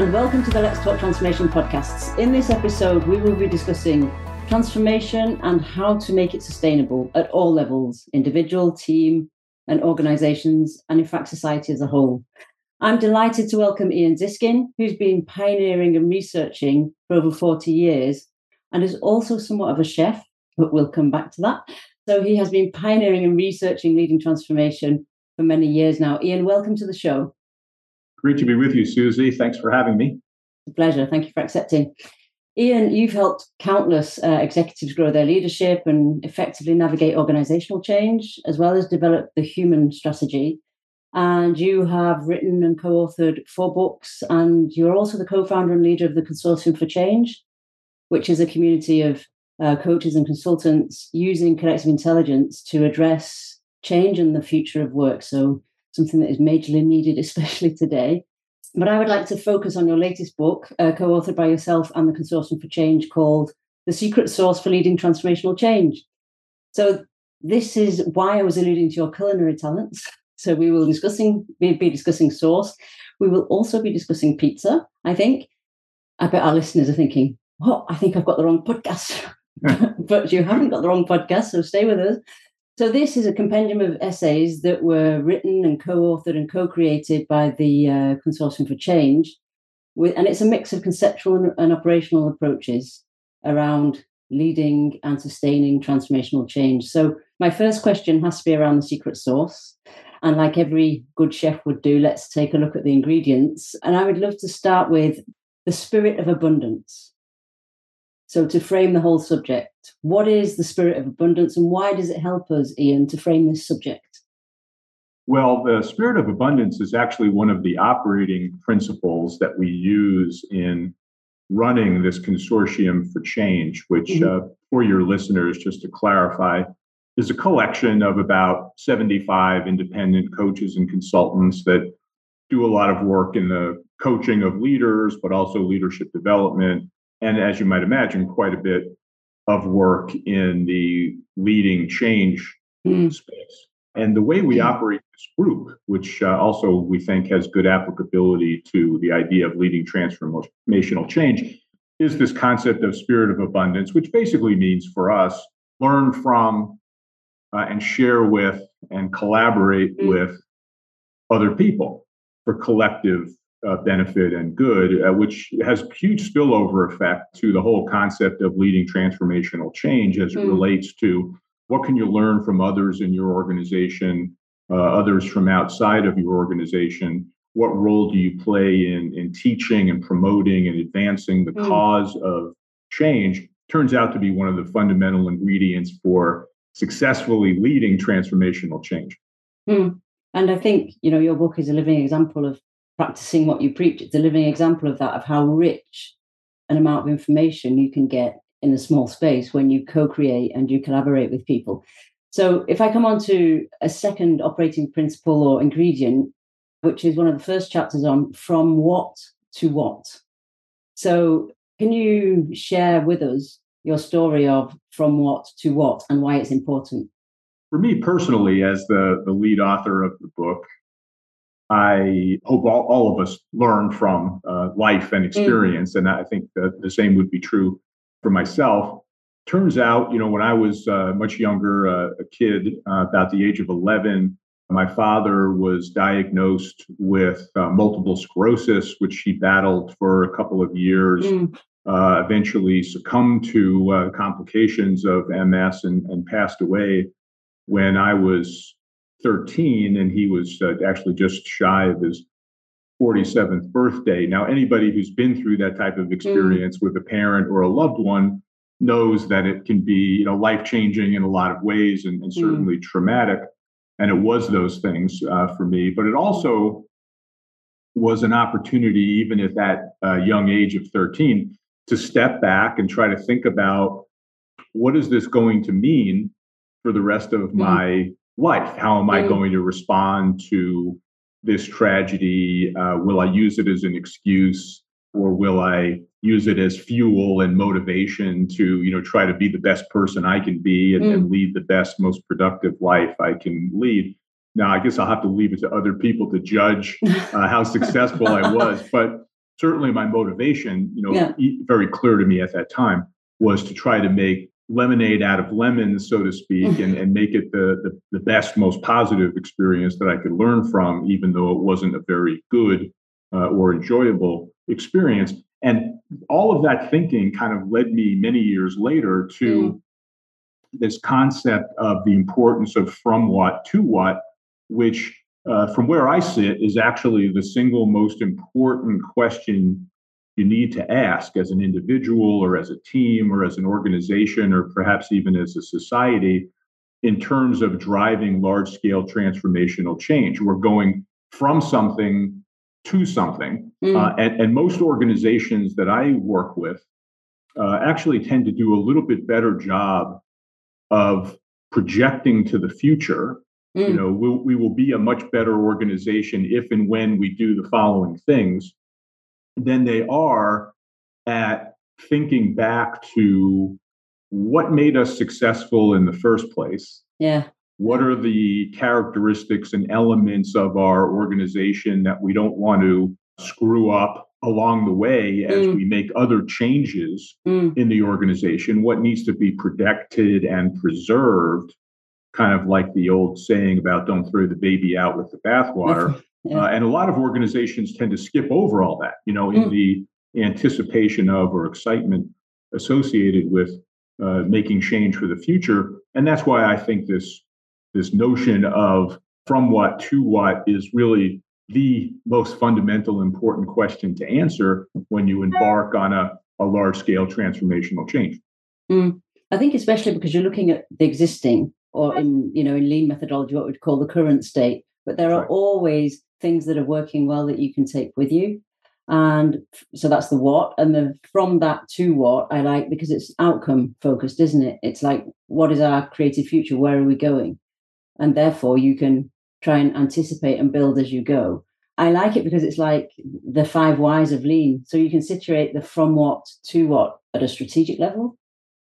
and welcome to the Let's Talk Transformation podcasts. In this episode, we will be discussing transformation and how to make it sustainable at all levels individual, team, and organizations, and in fact, society as a whole. I'm delighted to welcome Ian Ziskin, who's been pioneering and researching for over 40 years and is also somewhat of a chef, but we'll come back to that. So he has been pioneering and researching leading transformation for many years now. Ian, welcome to the show. Great to be with you, Susie. Thanks for having me. Pleasure. Thank you for accepting. Ian, you've helped countless uh, executives grow their leadership and effectively navigate organizational change, as well as develop the human strategy. And you have written and co authored four books, and you're also the co founder and leader of the Consortium for Change, which is a community of uh, coaches and consultants using collective intelligence to address change and the future of work. So, something that is majorly needed, especially today. But I would like to focus on your latest book, uh, co authored by yourself and the Consortium for Change, called The Secret Sauce for Leading Transformational Change. So, this is why I was alluding to your culinary talents. So, we will discussing be discussing sauce. We will also be discussing pizza, I think. I bet our listeners are thinking, what? I think I've got the wrong podcast. but you haven't got the wrong podcast, so stay with us. So, this is a compendium of essays that were written and co authored and co created by the uh, Consortium for Change. With, and it's a mix of conceptual and, and operational approaches around leading and sustaining transformational change. So, my first question has to be around the secret sauce. And like every good chef would do, let's take a look at the ingredients. And I would love to start with the spirit of abundance. So, to frame the whole subject, what is the spirit of abundance and why does it help us, Ian, to frame this subject? Well, the spirit of abundance is actually one of the operating principles that we use in running this consortium for change, which, mm-hmm. uh, for your listeners, just to clarify, is a collection of about 75 independent coaches and consultants that do a lot of work in the coaching of leaders, but also leadership development and as you might imagine, quite a bit of work in the leading change mm. space. And the way we mm. operate this group, which uh, also we think has good applicability to the idea of leading transformational change, is this concept of spirit of abundance, which basically means for us learn from uh, and share with and collaborate mm. with other people for collective uh, benefit and good, uh, which has huge spillover effect to the whole concept of leading transformational change as mm. it relates to what can you learn from others in your organization, uh, others from outside of your organization. What role do you play in, in teaching and promoting and advancing the mm. cause of change? Turns out to be one of the fundamental ingredients for successfully leading transformational change. Mm. And I think, you know, your book is a living example of practicing what you preach. It's a living example of that, of how rich an amount of information you can get in a small space when you co-create and you collaborate with people. So if I come on to a second operating principle or ingredient, which is one of the first chapters on from what to what. So can you share with us your story of from what to what and why it's important? For me personally, as the, the lead author of the book, I hope all, all of us learn from uh, life and mm. experience. Mm. And I think the same would be true for myself. Turns out, you know, when I was uh, much younger, uh, a kid, uh, about the age of 11, my father was diagnosed with uh, multiple sclerosis, which he battled for a couple of years. Mm. Uh, eventually succumbed to complications of MS and, and passed away when I was 13, and he was uh, actually just shy of his 47th birthday. Now, anybody who's been through that type of mm. experience mm. with a parent or a loved one knows that it can be, you know, life changing in a lot of ways and, and certainly mm. traumatic. And it was those things uh, for me, but it also was an opportunity, even at that uh, young age of 13, to step back and try to think about what is this going to mean for the rest of mm. my life. How am I mm. going to respond to this tragedy? Uh, will I use it as an excuse, or will I use it as fuel and motivation to, you know, try to be the best person I can be and, mm. and lead the best, most productive life I can lead? Now, I guess I'll have to leave it to other people to judge uh, how successful I was, but certainly my motivation, you know, yeah. very clear to me at that time was to try to make lemonade out of lemons, so to speak, and, and make it the, the, the best, most positive experience that I could learn from, even though it wasn't a very good uh, or enjoyable experience. And all of that thinking kind of led me many years later to mm. this concept of the importance of from what to what, which uh, from where I sit is actually the single most important question you need to ask as an individual or as a team or as an organization or perhaps even as a society in terms of driving large scale transformational change. We're going from something to something. Mm. Uh, and, and, most organizations that I work with uh, actually tend to do a little bit better job of projecting to the future. Mm. You know, we'll, we will be a much better organization if and when we do the following things than they are at thinking back to what made us successful in the first place. Yeah. What are the characteristics and elements of our organization that we don't want to screw up along the way as mm. we make other changes mm. in the organization? What needs to be protected and preserved? Kind of like the old saying about don't throw the baby out with the bathwater. Yeah. Uh, and a lot of organizations tend to skip over all that, you know, in mm. the anticipation of or excitement associated with uh, making change for the future. And that's why I think this this notion of from what to what is really the most fundamental important question to answer when you embark on a, a large scale transformational change. Mm. I think especially because you're looking at the existing or in you know in lean methodology what we'd call the current state but there are right. always things that are working well that you can take with you. And so that's the what. And then from that to what I like because it's outcome focused, isn't it? It's like, what is our creative future? Where are we going? And therefore, you can try and anticipate and build as you go. I like it because it's like the five whys of lean. So you can situate the from what to what at a strategic level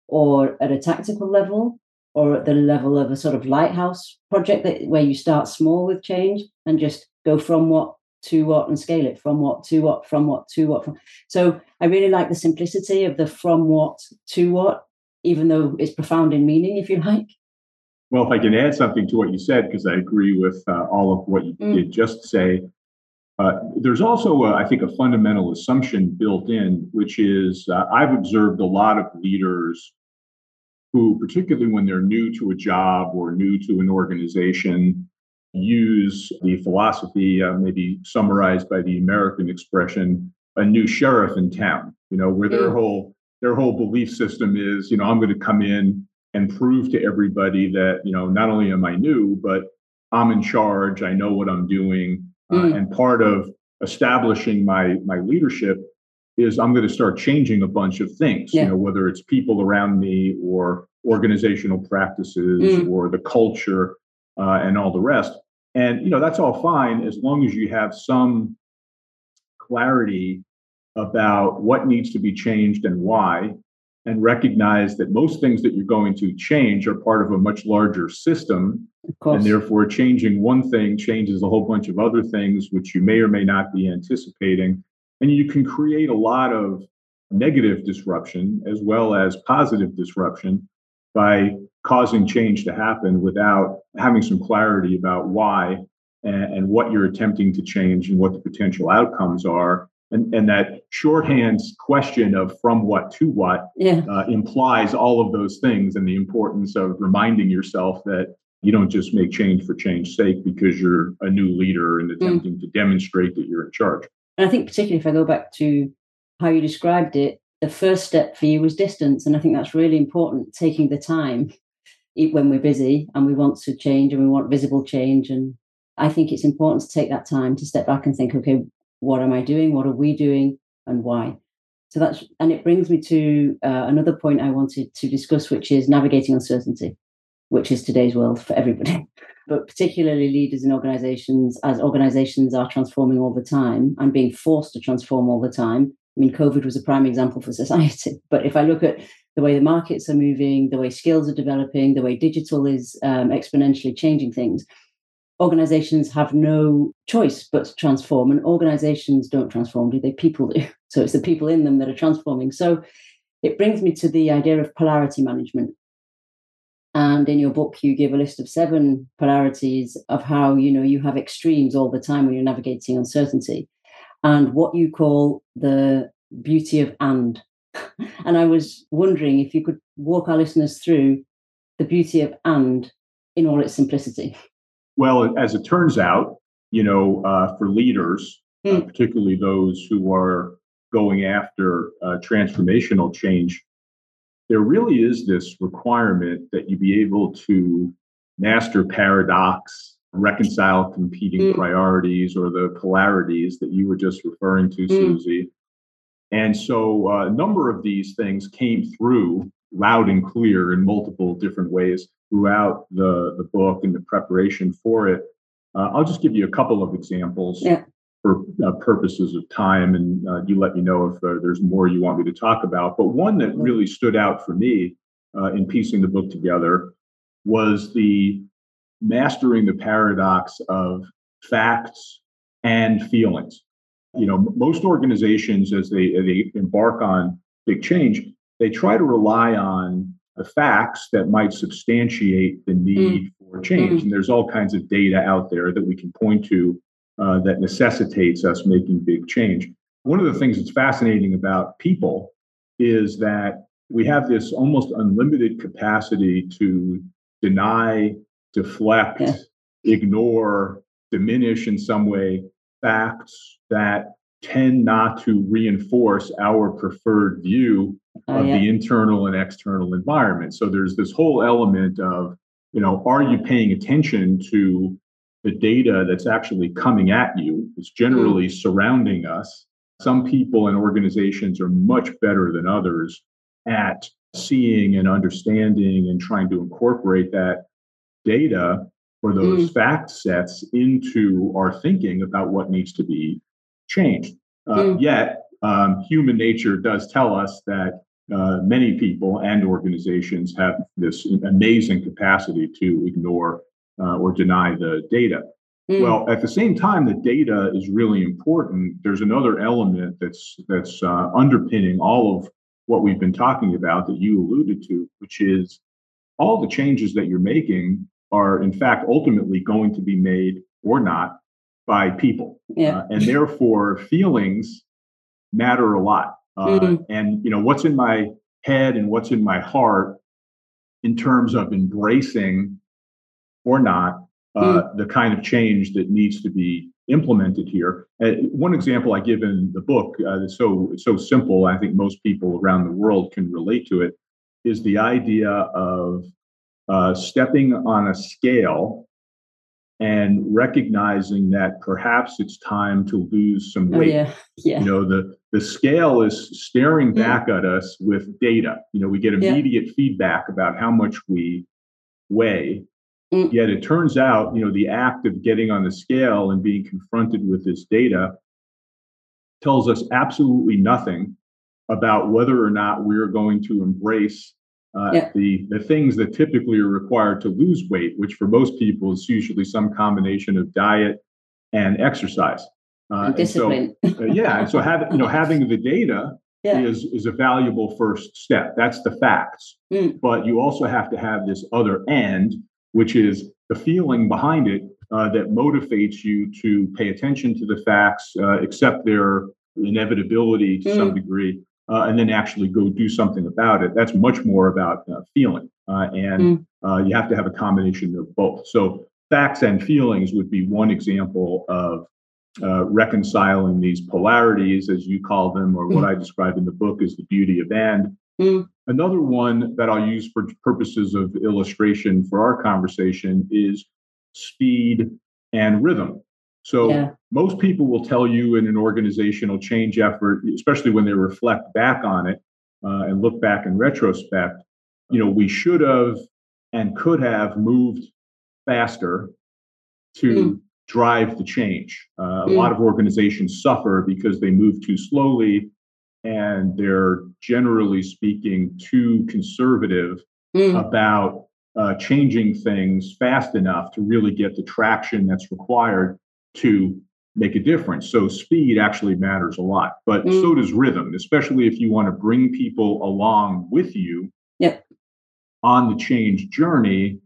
or at a tactical level or at the level of a sort of lighthouse project that where you start small with change and just go from what to what and scale it from what to what from what to what from. so i really like the simplicity of the from what to what even though it's profound in meaning if you like well if i can add something to what you said because i agree with uh, all of what you mm. did just say uh, there's also, a, I think, a fundamental assumption built in, which is uh, I've observed a lot of leaders who, particularly when they're new to a job or new to an organization, use the philosophy, uh, maybe summarized by the American expression, a new sheriff in town. You know, where their mm. whole their whole belief system is, you know, I'm going to come in and prove to everybody that you know not only am I new, but I'm in charge. I know what I'm doing, uh, mm. and part of establishing my my leadership is I'm going to start changing a bunch of things. Yeah. You know, whether it's people around me or organizational practices mm. or the culture uh, and all the rest. And you know that's all fine as long as you have some clarity about what needs to be changed and why, and recognize that most things that you're going to change are part of a much larger system. And therefore, changing one thing changes a whole bunch of other things, which you may or may not be anticipating. And you can create a lot of negative disruption as well as positive disruption by causing change to happen without having some clarity about why and, and, what you're attempting to change and what the potential outcomes are. And, and that shorthand question of from what to what yeah. uh, implies all of those things and the importance of reminding yourself that you don't just make change for change's sake because you're a new leader and mm. attempting mm. to demonstrate that you're in charge. And I think, particularly if I go back to how you described it, the first step for you was distance. And I think that's really important, taking the time when we're busy and we want to change and we want visible change. And I think it's important to take that time to step back and think, okay, what am I doing? What are we doing? And why? So that's, and it brings me to uh, another point I wanted to discuss, which is navigating uncertainty, which is today's world for everybody, but particularly leaders in organizations, as organizations are transforming all the time and being forced to transform all the time I mean, COVID was a prime example for society. But if I look at the way the markets are moving, the way skills are developing, the way digital is um, exponentially changing things, organizations have no choice but to transform, and organizations don't transform, do they? People do. So it's the people in them that are transforming. So it brings me to the idea of polarity management. And in your book, you give a list of seven polarities of how you know you have extremes all the time when you're navigating uncertainty, and what you call the beauty of and. and I was wondering if you could walk our listeners through the beauty of and in all its simplicity. Well, as it turns out, you know, uh, for leaders, mm. uh, hmm. particularly those who are going after uh, transformational change, there really is this requirement that you be able to master paradox, reconcile competing mm. priorities or the polarities that you were just referring to, mm. Susie. And so uh, a number of these things came through loud and clear in multiple different ways throughout the, the book and the preparation for it. Uh, I'll just give you a couple of examples yeah. For uh, purposes of time, and uh, you let me know if uh, there's more you want me to talk about. But one that really stood out for me uh, in piecing the book together was the mastering the paradox of facts and feelings. You know, most organizations, as they, they embark on big change, they try to rely on the facts that might substantiate the need mm. for change. Mm. And there's all kinds of data out there that we can point to uh, that necessitates us making big change. One of the things that's fascinating about people is that we have this almost unlimited capacity to deny, deflect, yeah. ignore, diminish in some way facts that tend not to reinforce our preferred view oh, of yeah. the internal and external environment. So there's this whole element of, you know, are you paying attention to the data that's actually coming at you? is generally mm. surrounding us. Some people and organizations are much better than others at seeing and understanding and trying to incorporate that data or those mm. fact sets into our thinking about what needs to be changed. Uh, mm. Yet, um, human nature does tell us that uh, many people and organizations have this amazing capacity to ignore uh, or deny the data. Mm. Well, at the same time, the data is really important. There's another element that's that's uh, underpinning all of what we've been talking about that you alluded to, which is all the changes that you're making are, in fact, ultimately going to be made or not by people. Yeah. Uh, and therefore, feelings matter a lot. Uh, mm-hmm. And, you know, what's in my head and what's in my heart in terms of embracing or not uh, mm. the kind of change that needs to be implemented here. Uh, one example I give in the book, uh, so so simple, I think most people around the world can relate to it, is the idea of uh, stepping on a scale and recognizing that perhaps it's time to lose some weight. Oh, yeah. Yeah. You know, the the scale is staring back yeah. at us with data. You know, we get immediate feedback about how much we weigh. Mm. Yet it turns out, you know, the act of getting on the scale and being confronted with this data tells us absolutely nothing about whether or not we're going to embrace uh, yeah. the the things that typically are required to lose weight, which for most people is usually some combination of diet and exercise. Uh, and discipline. And so, uh, yeah, and so having you know having the data yeah. is is a valuable first step. That's the facts, mm. but you also have to have this other end, which is the feeling behind it uh, that motivates you to pay attention to the facts, uh, accept their inevitability to mm. some degree, uh, and then actually go do something about it. That's much more about uh, feeling. Uh, and mm. you have to have a combination of both. So, facts and feelings would be one example of uh, reconciling these polarities, as you call them, or what mm. I describe in the book as the beauty of and. Another one that I'll use for purposes of illustration for our conversation is speed and rhythm. So yeah. most people will tell you in an organizational change effort, especially when they reflect back on it uh, and look back in retrospect, you know, we should have and could have moved faster to mm. drive the change. Uh, mm. A lot of organizations suffer because they move too slowly and they're generally speaking too conservative mm. about uh, changing things fast enough to really get the traction that's required to make a difference. So speed actually matters a lot, but mm. so does rhythm, especially if you want to bring people along with you yep. on the change journey.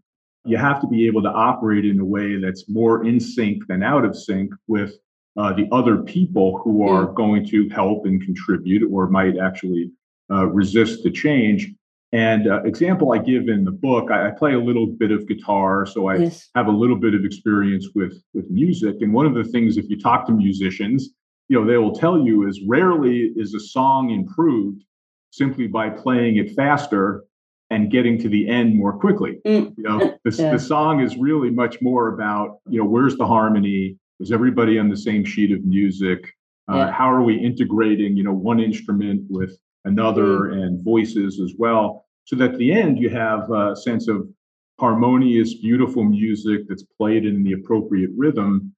You have to be able to operate in a way that's more in sync than out of sync with uh, the other people who are going to help and contribute or might actually uh, resist the change. And uh, example I give in the book, I, I, play a little bit of guitar, so I yes. have a little bit of experience with with music. And one of the things, if you talk to musicians, you know, they will tell you is rarely is a song improved simply by playing it faster and getting to the end more quickly. Mm. You know, the, yeah. the song is really much more about, you know, where's the harmony? Is everybody on the same sheet of music? Uh, yeah. How are we integrating, you know, one instrument with another mm. and voices as well? So that at the end you have a sense of harmonious, beautiful music that's played in the appropriate rhythm,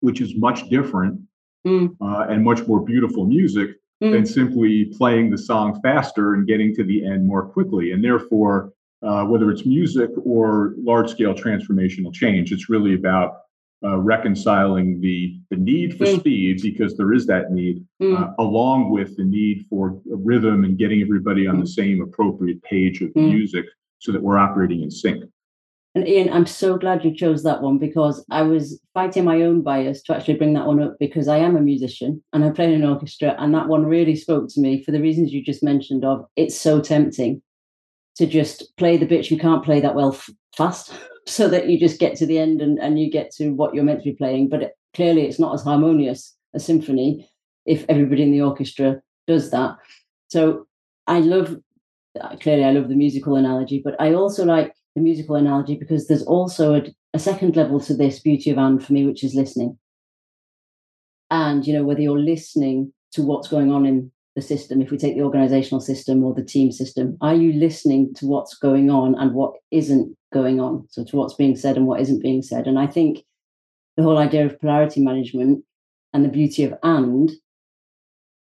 which is much different mm. uh, and much more beautiful music mm. than simply playing the song faster and getting to the end more quickly. And therefore, uh, whether it's music or large scale transformational change, it's really about uh, reconciling the the need for mm. speed because there is that need, mm. uh, along with the need for rhythm and getting everybody on mm. the same appropriate page of mm. music so that we're operating in sync. And Ian, I'm so glad you chose that one because I was fighting my own bias to actually bring that one up because I am a musician and I play in an orchestra, and that one really spoke to me for the reasons you just mentioned. Of it's so tempting to just play the bits you can't play that well f- fast, so that you just get to the end and, and you get to what you're meant to be playing. But it, clearly, it's not as harmonious a symphony if everybody in the orchestra does that. So I love uh, clearly I love the musical analogy, but I also like the musical analogy because there's also a, a second level to this beauty of and for me, which is listening. And you know whether you're listening to what's going on in the system, if we take the organizational system or the team system, are you listening to what's going on and what isn't going on? So to what's being said and what isn't being said. And I think the whole idea of polarity management and the beauty of and,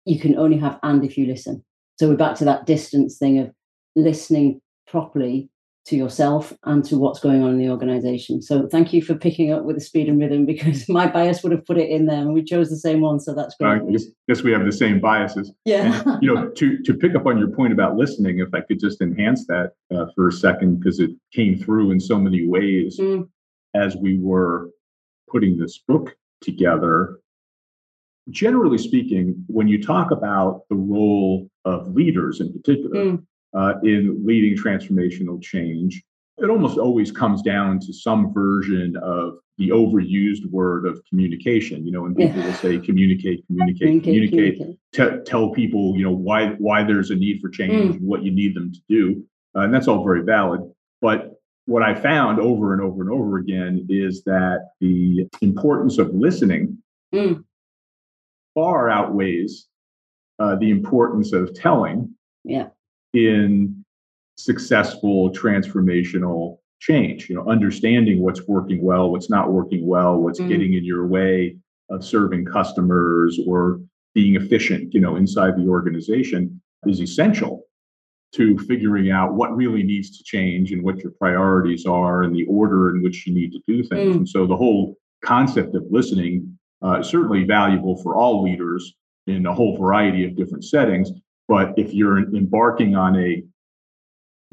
you can only have and if you listen. So we're back to that distance thing of listening properly to yourself and to what's going on in the organization. So thank you for picking up with the speed and rhythm because my bias would have put it in there and we chose the same one. So that's great. I guess, guess we have the same biases. Yeah. And, you know, to, to pick up on your point about listening, if I could just enhance that uh, for a second, because it came through in so many ways mm. as we were putting this book together. Generally speaking, when you talk about the role of leaders in particular, mm uh, in leading transformational change, it almost always comes down to some version of the overused word of communication. You know, and people yeah. will say communicate, communicate, communicate, communicate. T- tell people you know why why there's a need for change, mm. what you need them to do, uh, and that's all very valid. But what I found over and over and over again is that the importance of listening mm. far outweighs uh, the importance of telling. Yeah in successful transformational change you know understanding what's working well what's not working well what's mm-hmm. getting in your way of serving customers or being efficient you know inside the organization is essential to figuring out what really needs to change and what your priorities are and the order in which you need to do things mm. and so the whole concept of listening uh, is certainly valuable for all leaders in a whole variety of different settings but if you're embarking on a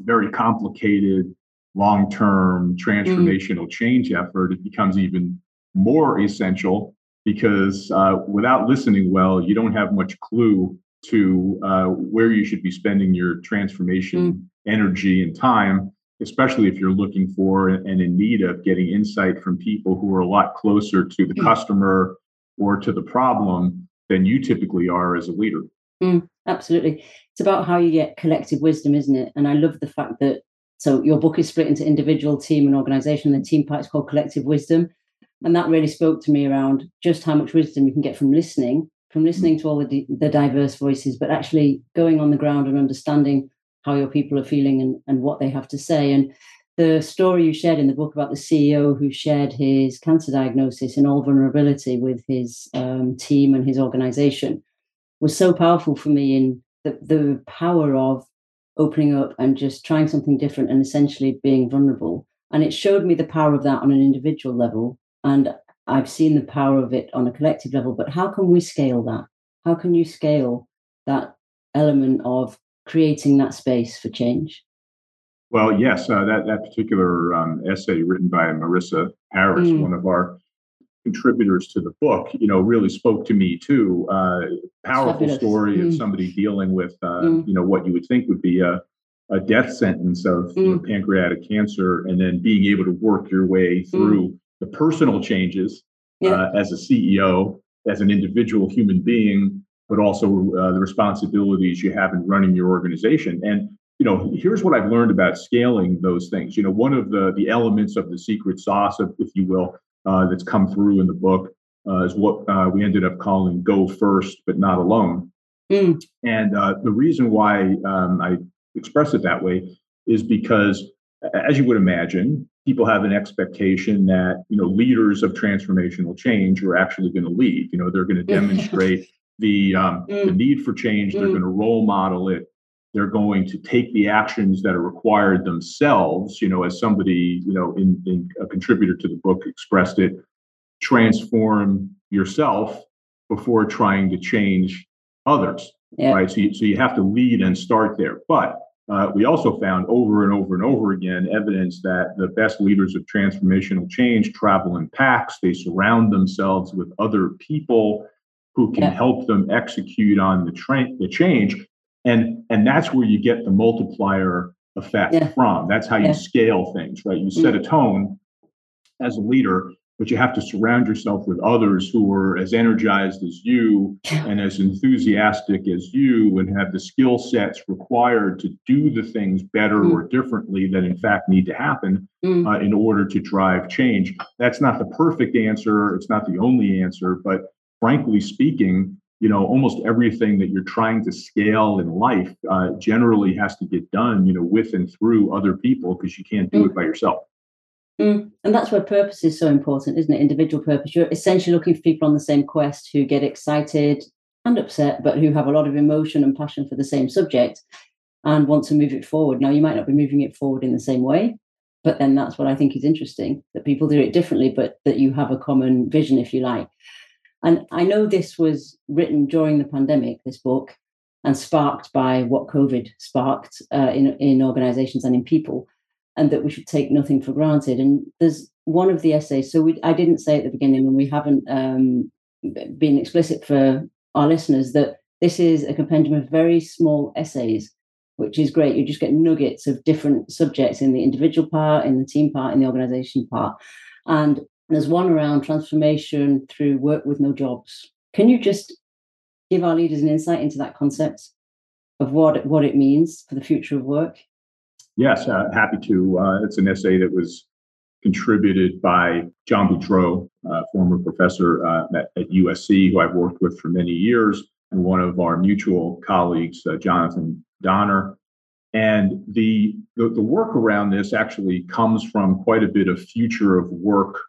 very complicated, long term transformational mm. change effort, it becomes even more essential because uh, without listening well, you don't have much clue to uh, where you should be spending your transformation mm. energy and time, especially if you're looking for and in need of getting insight from people who are a lot closer to the mm. customer or to the problem than you typically are as a leader. Mm, absolutely. It's about how you get collective wisdom, isn't it? And I love the fact that so your book is split into individual, team, and organization. The team part is called Collective Wisdom. And that really spoke to me around just how much wisdom you can get from listening, from listening to all the, the diverse voices, but actually going on the ground and understanding how your people are feeling and, and what they have to say. And the story you shared in the book about the CEO who shared his cancer diagnosis in all vulnerability with his um, team and his organization was so powerful for me in the, the power of opening up and just trying something different and essentially being vulnerable. And it showed me the power of that on an individual level. And I've seen the power of it on a collective level. But how can we scale that? How can you scale that element of creating that space for change? Well, yes, uh, that that particular um, essay written by Marissa Harris, mm. one of our contributors to the book, you know, really spoke to me too. Uh, powerful story mm. of somebody dealing with, uh, mm. you know, what you would think would be a, a death sentence of you know, mm. pancreatic cancer, and then being able to work your way mm. through the personal changes yeah. uh, as a CEO, as an individual human being, but also uh, the responsibilities you have in running your organization. And you know, here's what I've learned about scaling those things. You know, one of the the elements of the secret sauce, of, if you will, uh, that's come through in the book uh, is what uh, we ended up calling "Go First, but Not Alone." Mm. And uh, the reason why um, I express it that way is because, as you would imagine, people have an expectation that you know leaders of transformational change are actually going to lead. You know, they're going to demonstrate the um, mm. the need for change. Mm. They're going to role model it. They're going to take the actions that are required themselves. You know, as somebody you know in, in a contributor to the book expressed it, transform yourself before trying to change others. Yeah. Right. So you, so you have to lead and start there. But uh, we also found over and over and over again evidence that the best leaders of transformational change travel in packs. They surround themselves with other people who can yeah. help them execute on the, tra- the change. And, and that's where you get the multiplier effect yeah. from. That's how you scale things, right? You set mm. a tone as a leader but you have to surround yourself with others who are as energized as you and as enthusiastic as you and have the skill sets required to do the things better mm. or differently that in fact need to happen mm. uh, in order to drive change that's not the perfect answer it's not the only answer but frankly speaking you know almost everything that you're trying to scale in life uh, generally has to get done you know with and through other people because you can't do mm. it by yourself Mm. And that's where purpose is so important, isn't it? Individual purpose. You're essentially looking for people on the same quest who get excited and upset, but who have a lot of emotion and passion for the same subject and want to move it forward. Now, you might not be moving it forward in the same way, but then that's what I think is interesting that people do it differently, but that you have a common vision, if you like. And I know this was written during the pandemic, this book, and sparked by what COVID sparked uh, in, in organizations and in people and that we should take nothing for granted. And there's one of the essays. So we, I didn't say at the beginning, and we haven't um, been explicit for our listeners that this is a compendium of very small essays, which is great. You just get nuggets of different subjects in the individual part, in the team part, in the organization part. And there's one around transformation through work with no jobs. Can you just give our leaders an insight into that concept of what what it means for the future of work? Yes, uh, happy to. Uh, it's an essay that was contributed by John Boudreau, uh, former professor uh, at, at, USC, who I've worked with for many years, and one of our mutual colleagues, uh, Jonathan Donner. And the, the, the work around this actually comes from quite a bit of future of work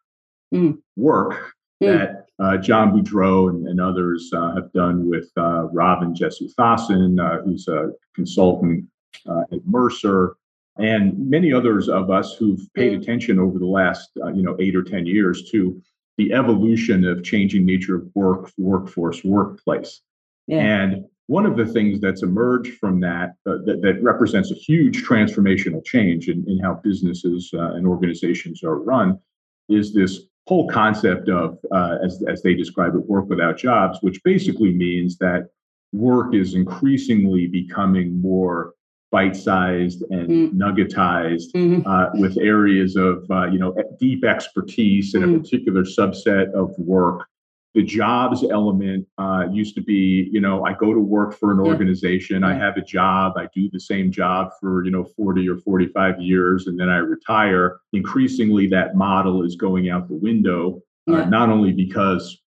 mm. work mm. that uh, John Boudreau and, and others uh, have done with uh, Ravin Jesuthasan, uh, who's a consultant at Mercer, and many others of us who've paid attention over the last uh, you know eight or ten years to the evolution of changing nature of work workforce workplace yeah. and one of the things that's emerged from that uh, that, that, represents a huge transformational change in, in how businesses uh, and organizations are run is this whole concept of uh, as, as they describe it work without jobs which basically means that work is increasingly becoming more bite-sized and mm. nuggetized mm-hmm. uh, with areas of uh, you know deep expertise in mm. a particular subset of work the jobs element uh, used to be you know i go to work for an organization yeah. i have a job i do the same job for you know 40 or 45 years and then i retire increasingly that model is going out the window uh, not only because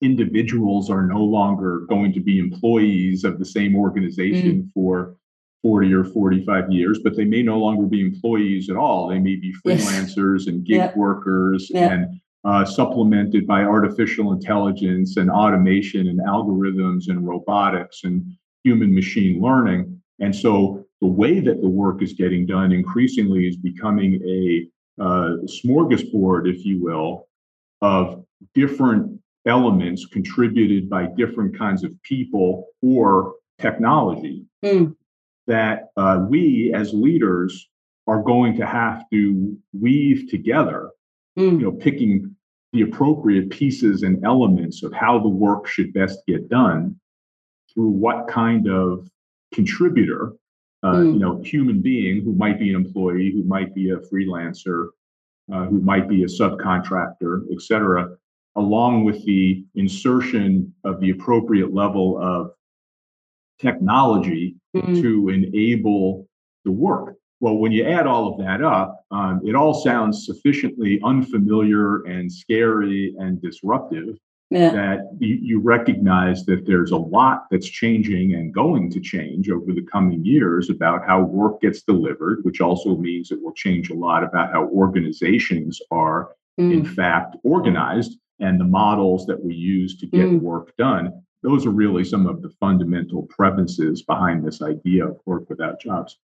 individuals are no longer going to be employees of the same organization mm. for 40 or 45 years, but they may no longer be employees at all. They may be freelancers yes. and gig yep. workers yep. and uh, supplemented by artificial intelligence and automation and algorithms and robotics and human machine learning. And so the way that the work is getting done increasingly is becoming a uh, smorgasbord, if you will, of different elements contributed by different kinds of people or technology mm. that uh, we as leaders are going to have to weave together, mm. you know, picking the appropriate pieces and elements of how the work should best get done through what kind of contributor, uh, mm. you know, human being who might be an employee, who might be a freelancer, uh, who might be a subcontractor, et cetera, along with the insertion of the appropriate level of technology mm. to enable the work. Well, when you add all of that up, um, it all sounds sufficiently unfamiliar and scary and disruptive yeah. that you, you, recognize that there's a lot that's changing and going to change over the coming years about how work gets delivered, which also means it will change a lot about how organizations are, mm. in fact, organized and the models that we use to get mm. work done. Those are really some of the fundamental premises behind this idea of work without jobs.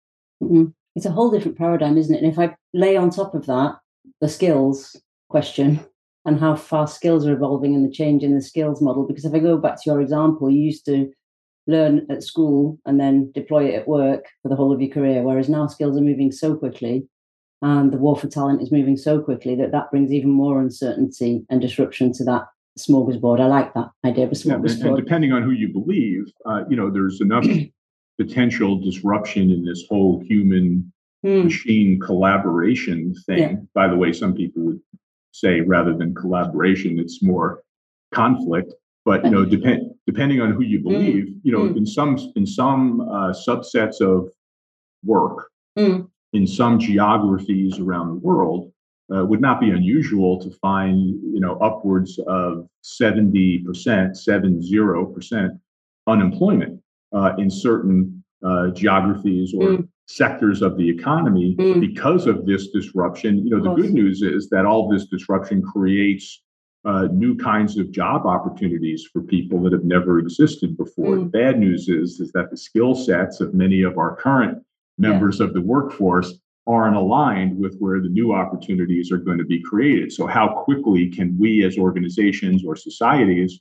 Mm-hmm. It's a whole different paradigm, isn't it? And if I lay on top of that the skills question, and how fast skills are evolving and the change in the skills model. Because if I go back to your example, you used to learn at school and then deploy it at work for the whole of your career, whereas now skills are moving so quickly and the war for talent is moving so quickly that that brings even more uncertainty and disruption to that smorgasbord. I like that idea of a smorgasbord. Yeah, and depending on who you believe, uh, you know, there's enough potential disruption in this whole human hmm. machine collaboration thing. Yeah. By the way, some people would say rather than collaboration, it's more conflict. But you know, depend depending on who you mm. believe, mm. you know, mm. in some in some uh, subsets of work, mm. in some geographies around the world, uh, would not be unusual to find you know upwards of seventy percent, seven zero percent unemployment uh, in certain uh, geographies or mm sectors of the economy mm. because of this disruption. You know, the good news is that all this disruption creates uh, new kinds of job opportunities for people that have never existed before. Mm. The bad news is is that the skill sets of many of our current members yeah. of the workforce aren't aligned with where the new opportunities are going to be created. So, how quickly can we as organizations or societies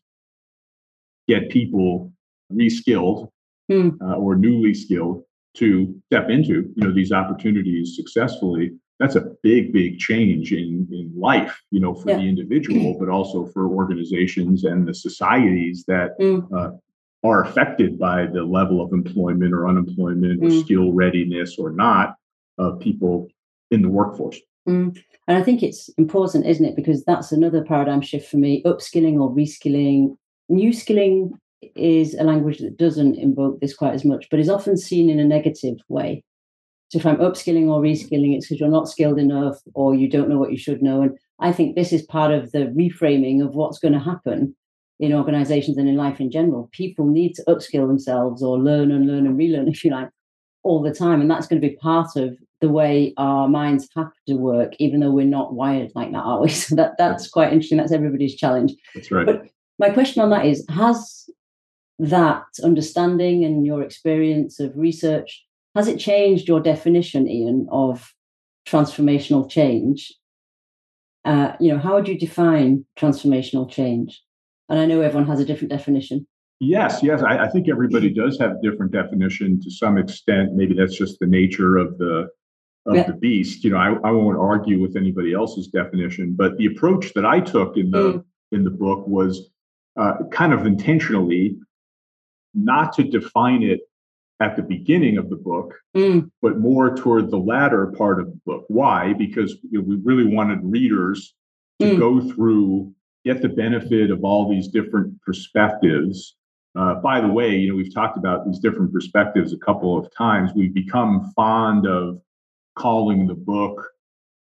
get people reskilled mm. uh, or newly skilled to step into you know these opportunities successfully that's a big big change in in life you know for yeah. the individual but also for organizations and the societies that mm. uh, are affected by the level of employment or unemployment or mm. skill readiness or not of people in the workforce mm. and i think it's important isn't it because that's another paradigm shift for me upskilling or reskilling new skilling is a language that doesn't invoke this quite as much, but is often seen in a negative way. So if I'm upskilling or reskilling, it's because you're not skilled enough or you don't know what you should know. And I think this is part of the reframing of what's going to happen in organizations and in life in general. People need to upskill themselves or learn and learn and relearn, if you like, all the time. And that's going to be part of the way our minds have to work, even though we're not wired like that, are we? So that, that's quite interesting. That's everybody's challenge. That's right. But my question on that is Has that understanding and your experience of research has it changed your definition ian of transformational change? Uh, you know how would you define transformational change? And i know everyone has a different definition. Yes yes I, I think everybody does have a different definition to some extent. Maybe that's just the nature of the of yeah. the beast. You know I, I won't argue with anybody else's definition but the approach that i took in the mm. in the book was uh, kind of intentionally not to define it at the beginning of the book, mm. but more toward the latter part of the book. Why? Because we really wanted readers to mm. go through, get the benefit of all these different perspectives. Uh, by the way, you know we've talked about these different perspectives a couple of times. We've become fond of calling the book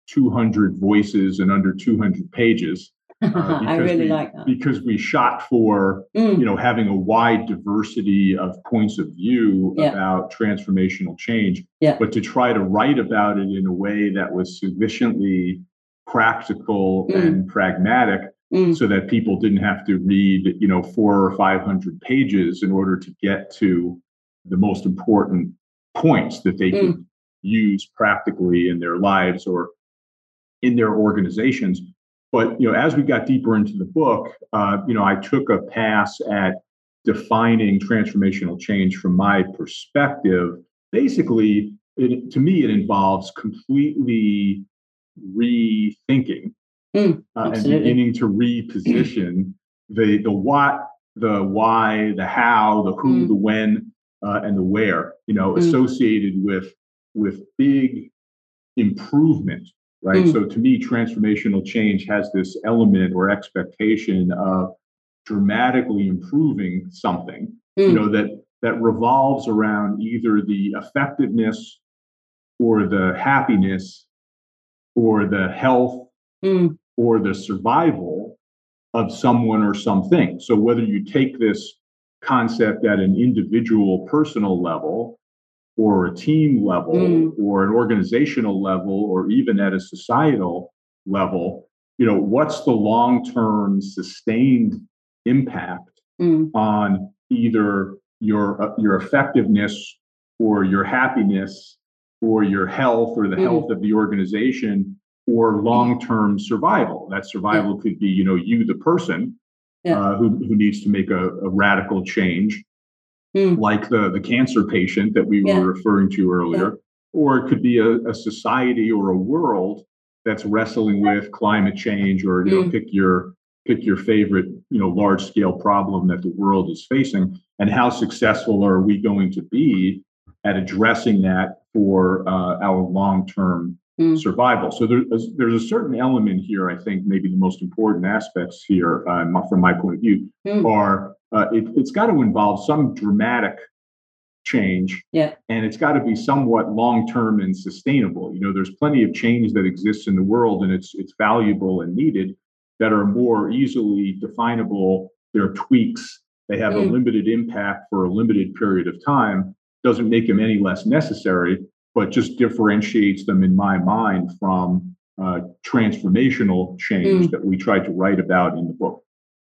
200 voices and under 200 pages uh, I really we, like that because we shot for mm. you know having a wide diversity of points of view yeah. about transformational change. Yeah. But to try to write about it in a way that was sufficiently practical mm. and pragmatic mm. so that people didn't have to read you know four or five hundred pages in order to get to the most important points that they mm. could use practically in their lives or in their organizations. But you know, as we got deeper into the book, uh, you know, I took a pass at defining transformational change from my perspective. Basically, it, to me, it involves completely rethinking mm, uh, and beginning to reposition the the what, the why, the how, the who, mm. the when, uh, and the where. You know, mm. associated with with big improvement right? Mm. So to me, transformational change has this element or expectation of dramatically improving something, mm. you know, that that revolves around either the effectiveness or the happiness or the health mm. or the survival of someone or something. So whether you take this concept at an individual personal level or a team level mm. or an organizational level or even at a societal level you know what's the long-term sustained impact mm. on either your uh, your effectiveness or your happiness or your health or the mm. health of the organization or long-term survival that survival yeah. could be you know you the person yeah. uh, who, who needs to make a, a radical change mm. like the, the cancer patient that we yeah. were referring to earlier, yeah. or it could be a, a, society or a world that's wrestling with climate change or you mm. know pick your pick your favorite you know large scale problem that the world is facing and how successful are we going to be at addressing that for uh, our long term mm. survival. So there's there's a certain element here. I think maybe the most important aspects here, uh, from my point of view, mm. are uh, it, has got to involve some dramatic change, yeah, and it's got to be somewhat long term and sustainable. You know, there's plenty of change that exists in the world, and it's it's valuable and needed that are more easily definable. There are tweaks. They have mm. a limited impact for a limited period of time. Doesn't make them any less necessary but just differentiates them in my mind from uh, transformational change mm. that we tried to write about in the book.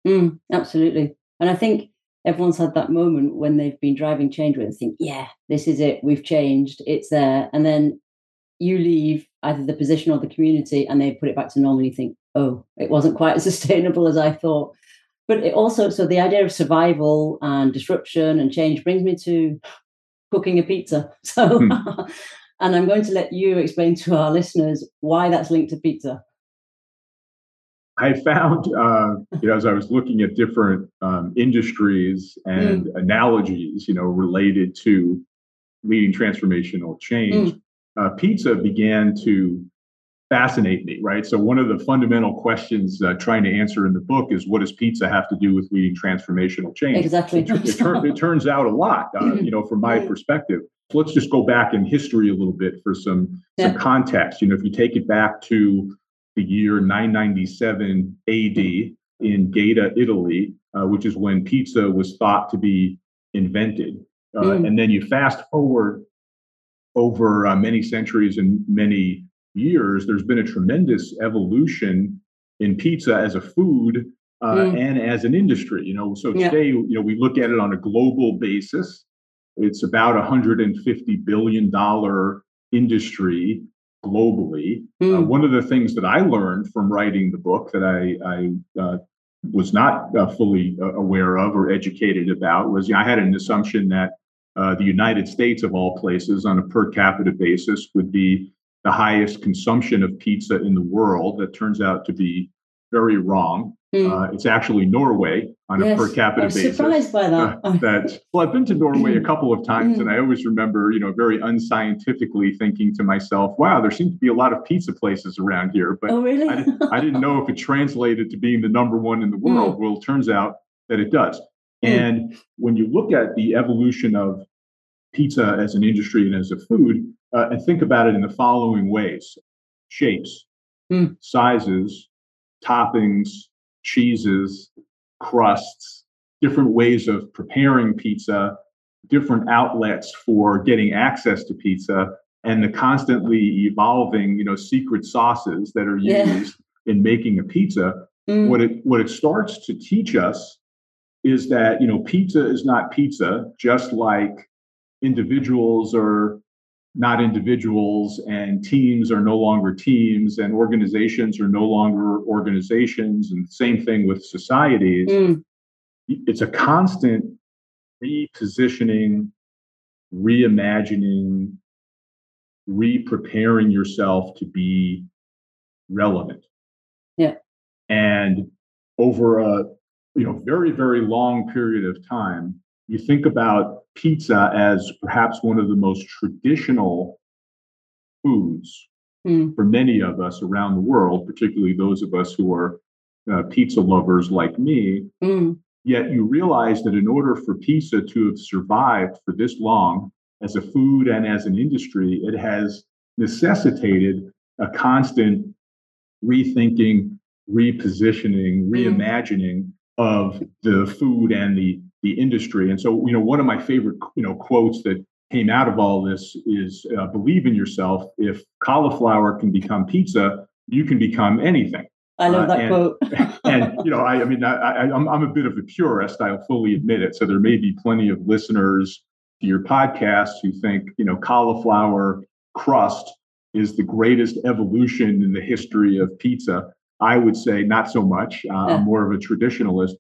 Mm, absolutely. And I think everyone's had that moment when they've been driving change where they think, yeah, this is it, we've changed, it's there. And then you leave either the position or the community and they put it back to normal. You think, oh, it wasn't quite as sustainable as I thought. But it also, so the idea of survival and disruption and change brings me to cooking a pizza. So, hmm. and I'm going to let you explain to our listeners why that's linked to pizza. I found, uh, you know, as I was looking at different um, industries and mm. analogies, you know, related to leading transformational change, mm. uh, pizza began to fascinate me, right? So one of the fundamental questions uh, trying to answer in the book is what does pizza have to do with leading transformational change? Exactly. It, it, tur- it turns out a lot, uh, you know, from my perspective. So let's just go back in history a little bit for some, yeah. some context. You know, if you take it back to the year 997 AD in Gaeta, Italy, uh, which is when pizza was thought to be invented. Uh, mm. And then you fast forward over uh, many centuries and many years, there's been a tremendous evolution in pizza as a food mm. and as an industry. You know, so today, yeah. you know, we look at it on a global basis. It's about a hundred and fifty billion dollar industry globally. Mm. Uh, one of the things that I learned from writing the book that I, I uh, was not uh, fully uh, aware of or educated about was you know, I had an assumption that uh, the United States, of all places, on a per capita basis, would be the highest consumption of pizza in the world. That turns out to be very wrong. Mm. Uh, it's actually Norway on yes, a per capita I'm basis. Surprised by that. Uh, that well, I've been to Norway a couple of times, mm. and I always remember, you know, very unscientifically thinking to myself, "Wow, there seems to be a lot of pizza places around here." But oh, really? I, didn't, I, didn't, know if it translated to being the number one in the hmm. world. Mm. Well, it turns out that it does. Hmm. And when you look at the evolution of pizza as an industry and as a food, uh, and think about it in the following ways shapes, sizes, toppings, cheeses, crusts, different ways of preparing pizza, different outlets for getting access to pizza, and the constantly evolving, you know, secret sauces that are used yeah. in making a pizza. Mm. What it what it starts to teach us is that you know pizza is not pizza, just like individuals are not individuals and teams are no longer teams and organizations are no longer organizations and same thing with societies. Mm. it's a constant repositioning reimagining re-preparing yourself to be relevant. Yeah. And over a you know very very long period of time you think about pizza as perhaps one of the most traditional foods mm. for many of us around the world, particularly those of us who are uh, pizza lovers like me. Mm. Yet you realize that in order for pizza to have survived for this long as a food and as an industry, it has necessitated a constant rethinking, repositioning, mm. reimagining of the food and the the industry. And so, you know, one of my favorite, you know, quotes that came out of all this is uh, believe in yourself. If cauliflower can become pizza, you can become anything. I love uh, that and, quote. and you know, I, I mean, I, I, I'm I'm a bit of a purist. I'll fully admit it. So there may be plenty of listeners to your podcast who think, you know, cauliflower crust is the greatest evolution in the history of pizza. I would say not so much. Uh, yeah. I'm more of a traditionalist,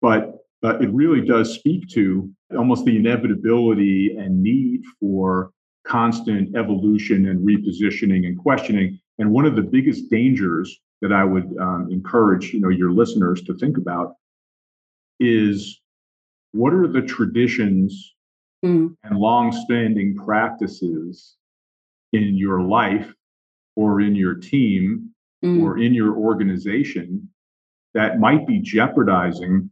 but but it really does speak to almost the inevitability and need for constant evolution and repositioning and questioning. And one of the biggest dangers that I would um, encourage you know your listeners to think about is what are the traditions mm. and long-standing practices in your life or in your team mm. or in your organization that might be jeopardizing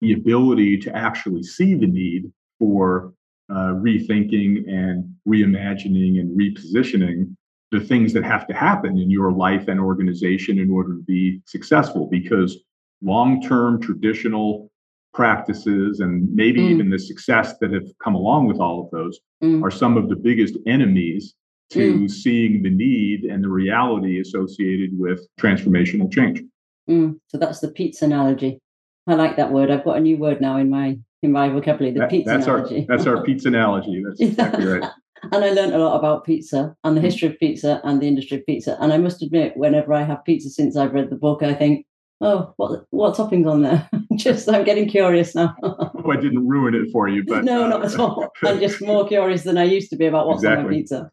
the ability to actually see the need for uh, rethinking and reimagining and repositioning the things that have to happen in your life and organization in order to be successful because long-term traditional practices and maybe mm. even the success that have come along with all of those mm. are some of the biggest enemies to mm. seeing the need and the reality associated with transformational change. Mm. So that's the pizza analogy. I like that word. I've got a new word now in my in my vocabulary. The that, pizza that's analogy. Our, that's our pizza analogy. That's exactly right. and I learned a lot about pizza and the mm. history of pizza and the industry of pizza. And I must admit, whenever I have pizza since I've read the book, I think, oh, what what toppings on there? just I'm getting curious now. oh, I didn't ruin it for you, but no, uh, not at all. I'm just more curious than I used to be about what's exactly. on my pizza.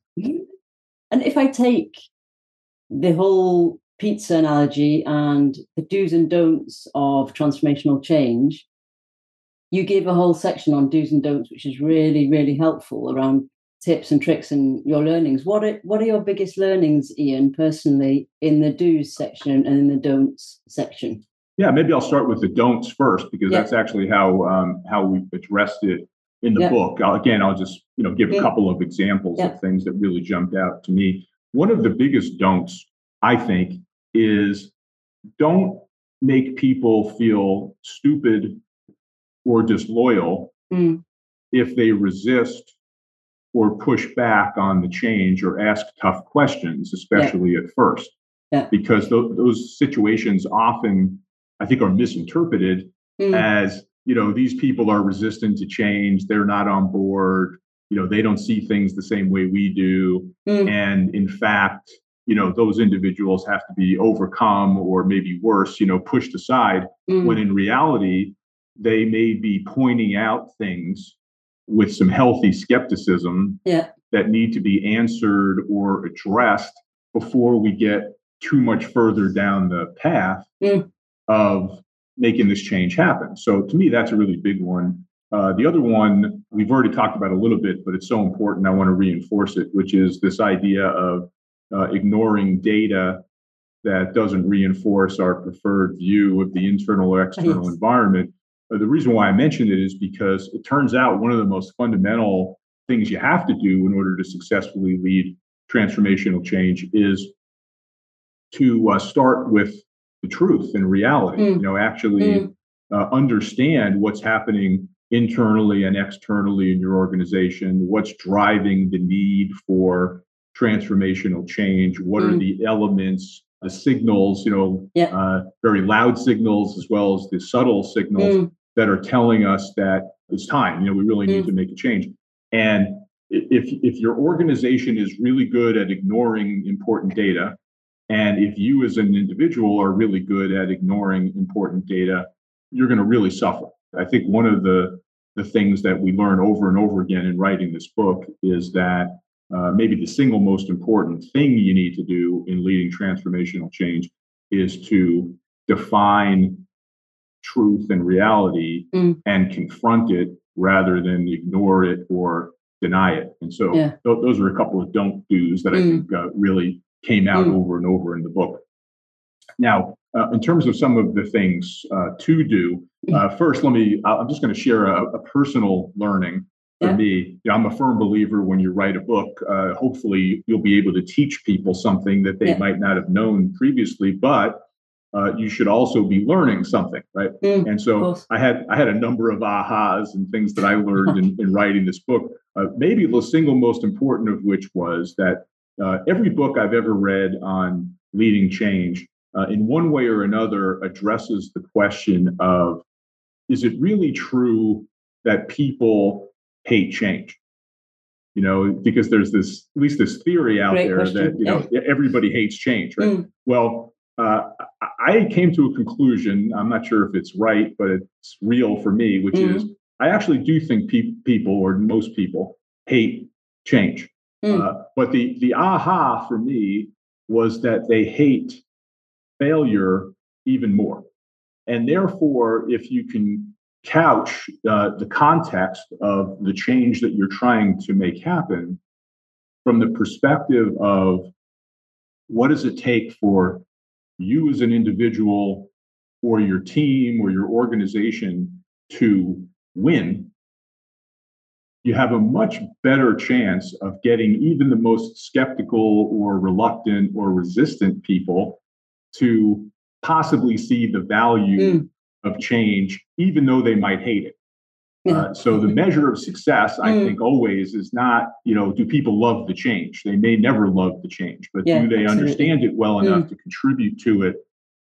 And if I take the whole pizza analogy and the do's and don'ts of transformational change, you give a whole section on do's and don'ts, which is really, really helpful around tips and tricks and your learnings. What are what are your biggest learnings, Ian, personally, in the do's section and in the don'ts section? Yeah, maybe I'll start with the don'ts first because yeah. that's actually how um, how we addressed it in the yeah. book. I'll, again, I'll just you know give a couple of examples of things that really jumped out to me. One of the biggest don'ts, I think, is don't make people feel stupid or disloyal mm. if they resist or push back on the change or ask tough questions, especially yeah. at first. Yeah. Because th- those situations often, I think, are misinterpreted mm. as, you know, these people are resistant to change, they're not on board, you know, they don't see things the same way we do. Mm. And in fact, you know those individuals have to be overcome or maybe worse you know pushed aside mm. when in reality they may be pointing out things with some healthy skepticism yeah. that need to be answered or addressed before we get too much further down the path mm. of making this change happen so to me that's a really big one uh, the other one we've already talked about a little bit but it's so important i want to reinforce it which is this idea of uh, ignoring data that doesn't reinforce our preferred view of the internal or external yes. environment. Uh, the reason why I mention it is because it turns out one of the most fundamental things you have to do in order to successfully lead transformational change is to uh, start with the truth and reality. Mm. You know, actually mm. uh, understand what's happening internally and externally in your organization, what's driving the need for transformational change? What mm. are the elements, the signals, you know, yeah. uh, very loud signals as well as the subtle signals mm. that are telling us that it's time, you know, we really need mm. to make a change. And if if your organization is really good at ignoring important data, and if you as an individual are really good at ignoring important data, you're going to really suffer. I think one of the the things that we learn over and over again in writing this book is that uh, maybe the single most important thing you need to do in leading transformational change is to define truth and reality mm. and confront it rather than ignore it or deny it. And so yeah. th- those are a couple of don't do's that mm. I think uh, really came out mm. over and over in the book. Now, uh, in terms of some of the things uh, to do, mm. uh, first, let me, I'm just going to share a, a, personal learning for yeah. me. You know, I'm a firm believer when you write a book, uh, hopefully you'll be able to teach people something that they yeah. might not have known previously, but uh, you should also be learning something, right? Mm, and so I had I had a number of ahas and things that I learned in, in writing this book. Uh, maybe the single most important of which was that uh, every book I've ever read on leading change, uh, in one way or another, addresses the question of: Is it really true that people hate change? You know, because there's this at least this theory out Great there question. that you know yeah. everybody hates change, right? Mm. Well uh, I came to a conclusion. I'm not sure if it's right, but it's real for me, which mm. is I actually do think pe- people, or most people, hate change. Mm. Uh, but the the aha for me was that they hate failure even more, and therefore, if you can couch uh, the context of the change that you're trying to make happen from the perspective of what does it take for you as an individual or your team or your organization to win, you have a much better chance of getting even the most skeptical or reluctant or resistant people to possibly see the value mm. Of change, even though they might hate it. Uh, so the measure of success, I mm. think, always is not, you know, do people love the change? They may never love the change, but yeah, do they absolutely. understand it well mm. enough to contribute to it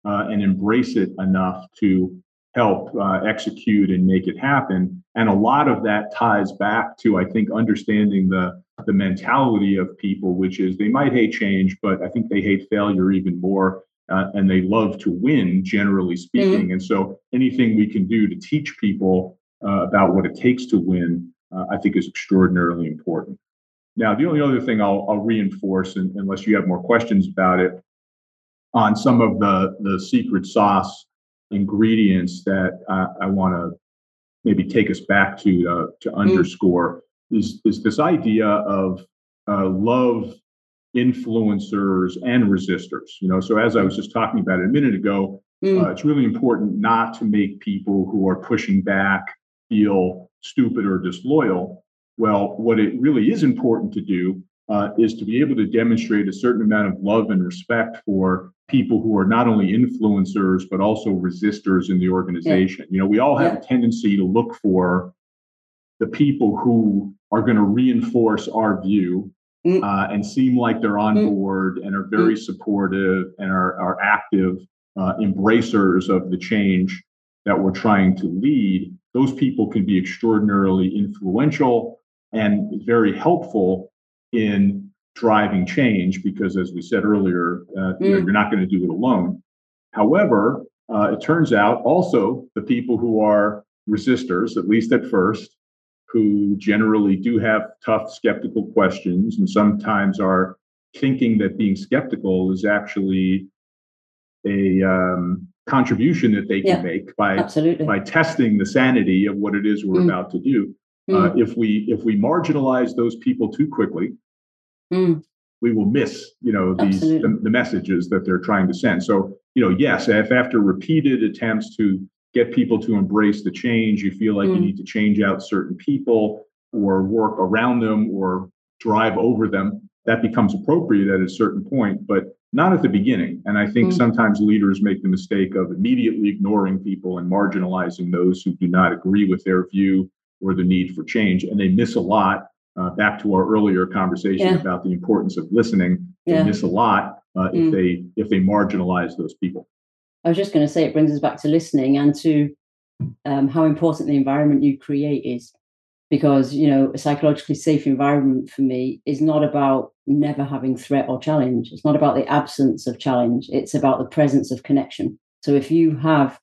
uh, and embrace it enough to help uh, execute and make it happen? And a lot of that ties back to, I think, understanding the the mentality of people, which is they might hate change, but I think they hate failure even more. Uh, and they love to win, generally mm. speaking. Mm. And so, anything we can do to teach people uh, about what it takes to win, uh, I think is extraordinarily important. Now, the only other thing I'll, I'll reinforce, and, unless you have more questions about it, on some of the, the secret sauce ingredients that I want to maybe take us back to uh, to mm. underscore is, is this idea of uh, love influencers and resistors. You know, so as I was just talking about it a minute ago, mm. uh, it's really important not to make people who are pushing back feel stupid or disloyal. Well, what it really is important to do uh, is to be able to demonstrate a certain amount of love and respect for people who are not only influencers but also resistors in the organization. Yeah. You know, we all have yeah. a tendency to look for the people who are going to reinforce our view mm. uh, and seem like they're on mm. board and are very mm. supportive and are, are active uh, embracers of the change that we're trying to lead those people can be extraordinarily influential and very helpful in driving change because, as we said earlier, uh, you know, mm. you're not going to do it alone. However, uh, it turns out also the people who are resistors, at least at first, who generally do have tough, skeptical questions and sometimes are thinking that being skeptical is actually a um, contribution that they can yeah, make by absolutely. by testing the sanity of what it is we're mm. about to do. Mm. Uh, if we if we marginalize those people too quickly, mm. we will miss you know these the, the, messages that they're trying to send. So you know, yes, if after repeated attempts to get people to embrace the change, you feel like you mm. need to change out certain people or work around them or drive over them, that becomes appropriate at a certain point. But not at the beginning. And I think mm. sometimes leaders make the mistake of immediately ignoring people and marginalizing those who do not agree with their view or the need for change. And they miss a lot. Uh, back to our earlier conversation yeah. about the importance of listening, they yeah. miss a lot uh, mm. if they if they marginalize those people. I was just going to say it brings us back to listening and to um, how important the environment you create is. because you know a psychologically safe environment for me is not about never having threat or challenge. It's not about the absence of challenge. It's about the presence of connection. So if you have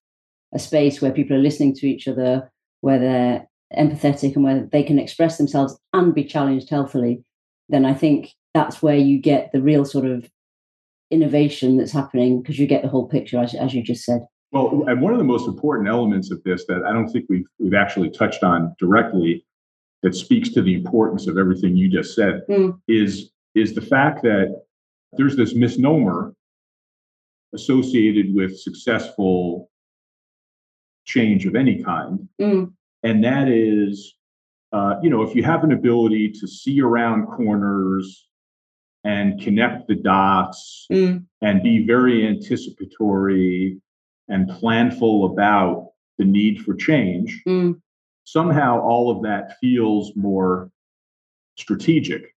a space where people are listening to each other where they're empathetic and where they can express themselves and be challenged healthily then i think that's where you get the real sort of innovation that's happening because you get the whole picture as, as you just said well, and one of the most important elements of this that I don't think we've we've actually touched on directly that speaks to the importance of everything you just said mm. is is the fact that there's this misnomer associated with successful change of any kind mm. and that is uh, you know if you have an ability to see around corners and connect the dots mm. and be very anticipatory and planful about the need for change mm somehow all of that feels more strategic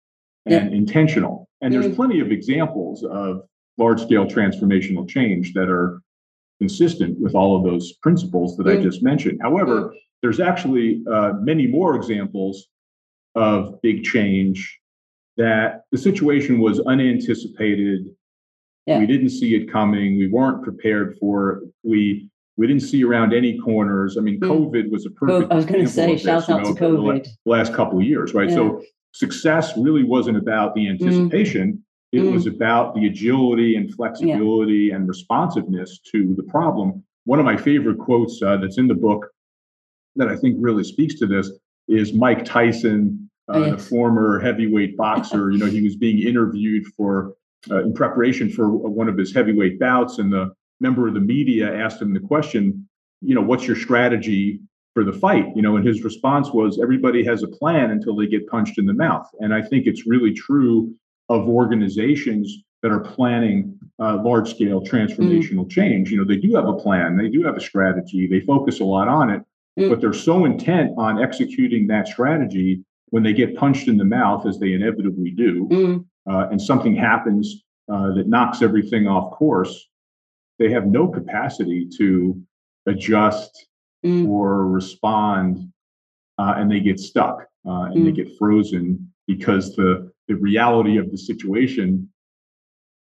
and yeah. intentional. And there's mm-hmm. plenty of examples of large scale transformational change that are consistent with all of those principles that mm. I just mentioned. However, mm. there's actually uh, many more examples of big change that the situation was unanticipated. Yeah. We didn't see it coming. We weren't prepared for it. We we didn't see around any corners. I mean, mm. COVID was a perfect. I was going to say, shout out to COVID. The last couple of years, right? Yeah. So success really wasn't about the hmm. anticipation. Mm. It mm. was about the agility and flexibility yeah. and responsiveness to the problem. One of my favorite quotes uh, that's in the book that I think really speaks to this is Mike Tyson, uh, oh, yes. the former heavyweight boxer. you know, he was being interviewed for uh, in preparation for one of his heavyweight bouts, and the member of the media asked him the question, you know, what's your strategy for the fight? You know, and his response was, everybody has a plan until they get punched in the mouth. And I think it's really true of organizations that are planning uh, large scale transformational mm. change. You know, they do have a plan, they do have a strategy, they focus a lot on it, mm. but they're so intent on executing that strategy when they get punched in the mouth, as they inevitably do, mm. uh, and something happens uh, that knocks everything off course, they have no capacity to adjust mm. or respond, uh, and they get stuck uh, and mm. they get frozen because the the reality of the situation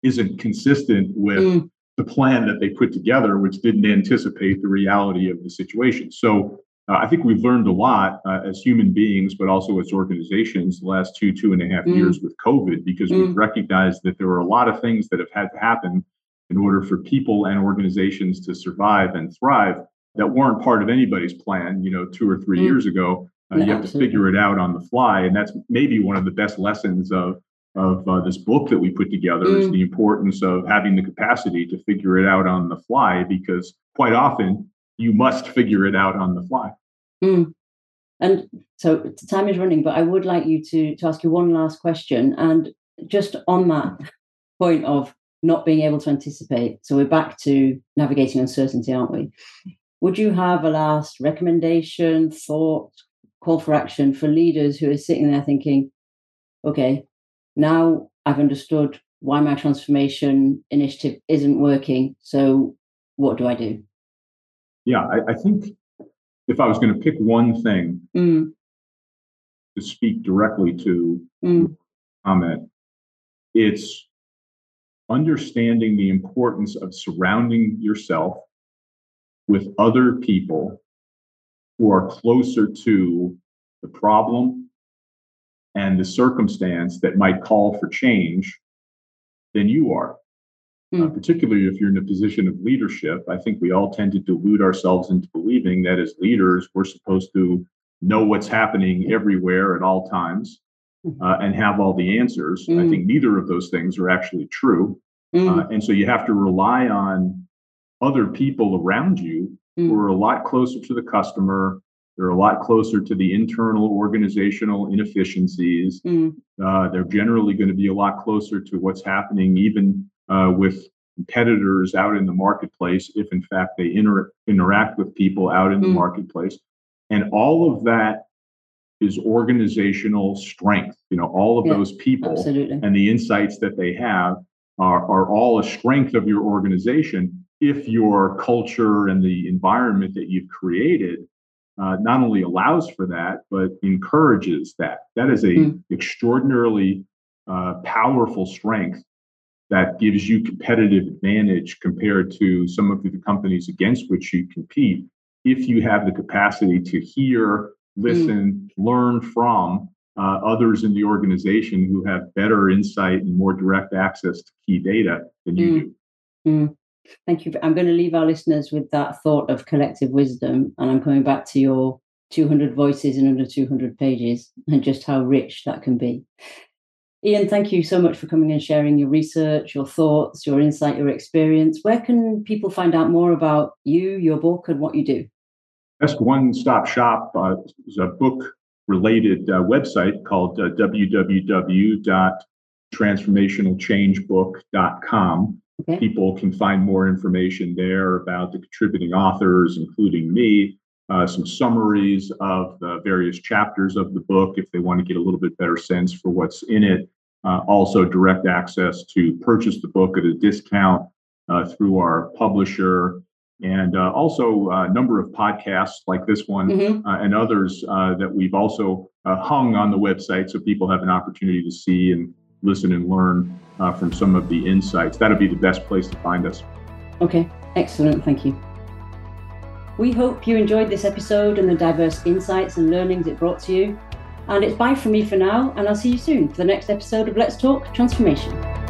isn't consistent with mm. the plan that they put together, which didn't anticipate the reality of the situation. So. Uh, I think we've learned a lot uh, as human beings, but also as organizations the last two, two and a half mm. years with COVID, because we've mm. recognized that there are a lot of things that have had to happen in order for people and organizations to survive and thrive that weren't part of anybody's plan, you know, two or three mm. years ago. Uh, you have absolutely. to figure it out on the fly, and that's maybe one of the best lessons of of uh, this book that we put together mm. is the importance of having the capacity to figure it out on the fly, because quite often you must figure it out on the fly. Mm. And so time is running, but I would like you to to ask you one last question, and just on that point of not being able to anticipate. So we're back to navigating uncertainty, aren't we? Would you have a last recommendation, thought, call for action for leaders who are sitting there thinking, okay, now I've understood why my transformation initiative isn't working. So what do I do? Yeah, I, I think if I was going to pick one thing mm. to speak directly to mm. comment, it's understanding the importance of surrounding yourself with other people who are closer to the problem and the circumstance that might call for change than you are. Uh, particularly if you're in a position of leadership, I think we all tend to delude ourselves into believing that as leaders, we're supposed to know what's happening everywhere at all times uh, and have all the answers. Mm. I think neither of those things are actually true. Mm. Uh, and so you have to rely on other people around you mm. who are a lot closer to the customer. They're a lot closer to the internal organizational inefficiencies. Uh, they're generally going to be a lot closer to what's happening, even uh, with competitors out in the marketplace, if in fact they inter- interact with people out in the mm. marketplace. And all of that is organizational strength. You know, all of yeah, those people absolutely. and the insights that they have are, are all a strength of your organization if your culture and the environment that you've created uh, not only allows for that, but encourages that. That is a mm. extraordinarily uh, powerful strength that gives you competitive advantage compared to some of the companies against which you compete if you have the capacity to hear, listen, mm. learn from uh, others in the organization who have better insight and more direct access to key data than you mm. do. Mm. Thank you. I'm going to leave our listeners with that thought of collective wisdom. And I'm coming back to your 200 voices in under 200 pages and just how rich that can be. Ian, thank you so much for coming and sharing your research, your thoughts, your insight, your experience. Where can people find out more about you, your book, and what you do? Best one stop shop uh, is a book related uh, website called uh, www.transformationalchangebook.com. Okay. People can find more information there about the contributing authors, including me, uh, some summaries of the various chapters of the book if they want to get a little bit better sense for what's in it. Uh, also, direct access to purchase the book at a discount uh, through our publisher. And uh, also a number of podcasts like this one mm-hmm. Uh, and others uh, that we've also hung on the website so people have an opportunity to see and listen and learn uh, from some of the insights. That'll be the best place to find us. Okay, excellent. Thank you. We hope you enjoyed this episode and the diverse insights and learnings it brought to you. And it's bye from me for now, and I'll see you soon for the next episode of Let's Talk Transformation.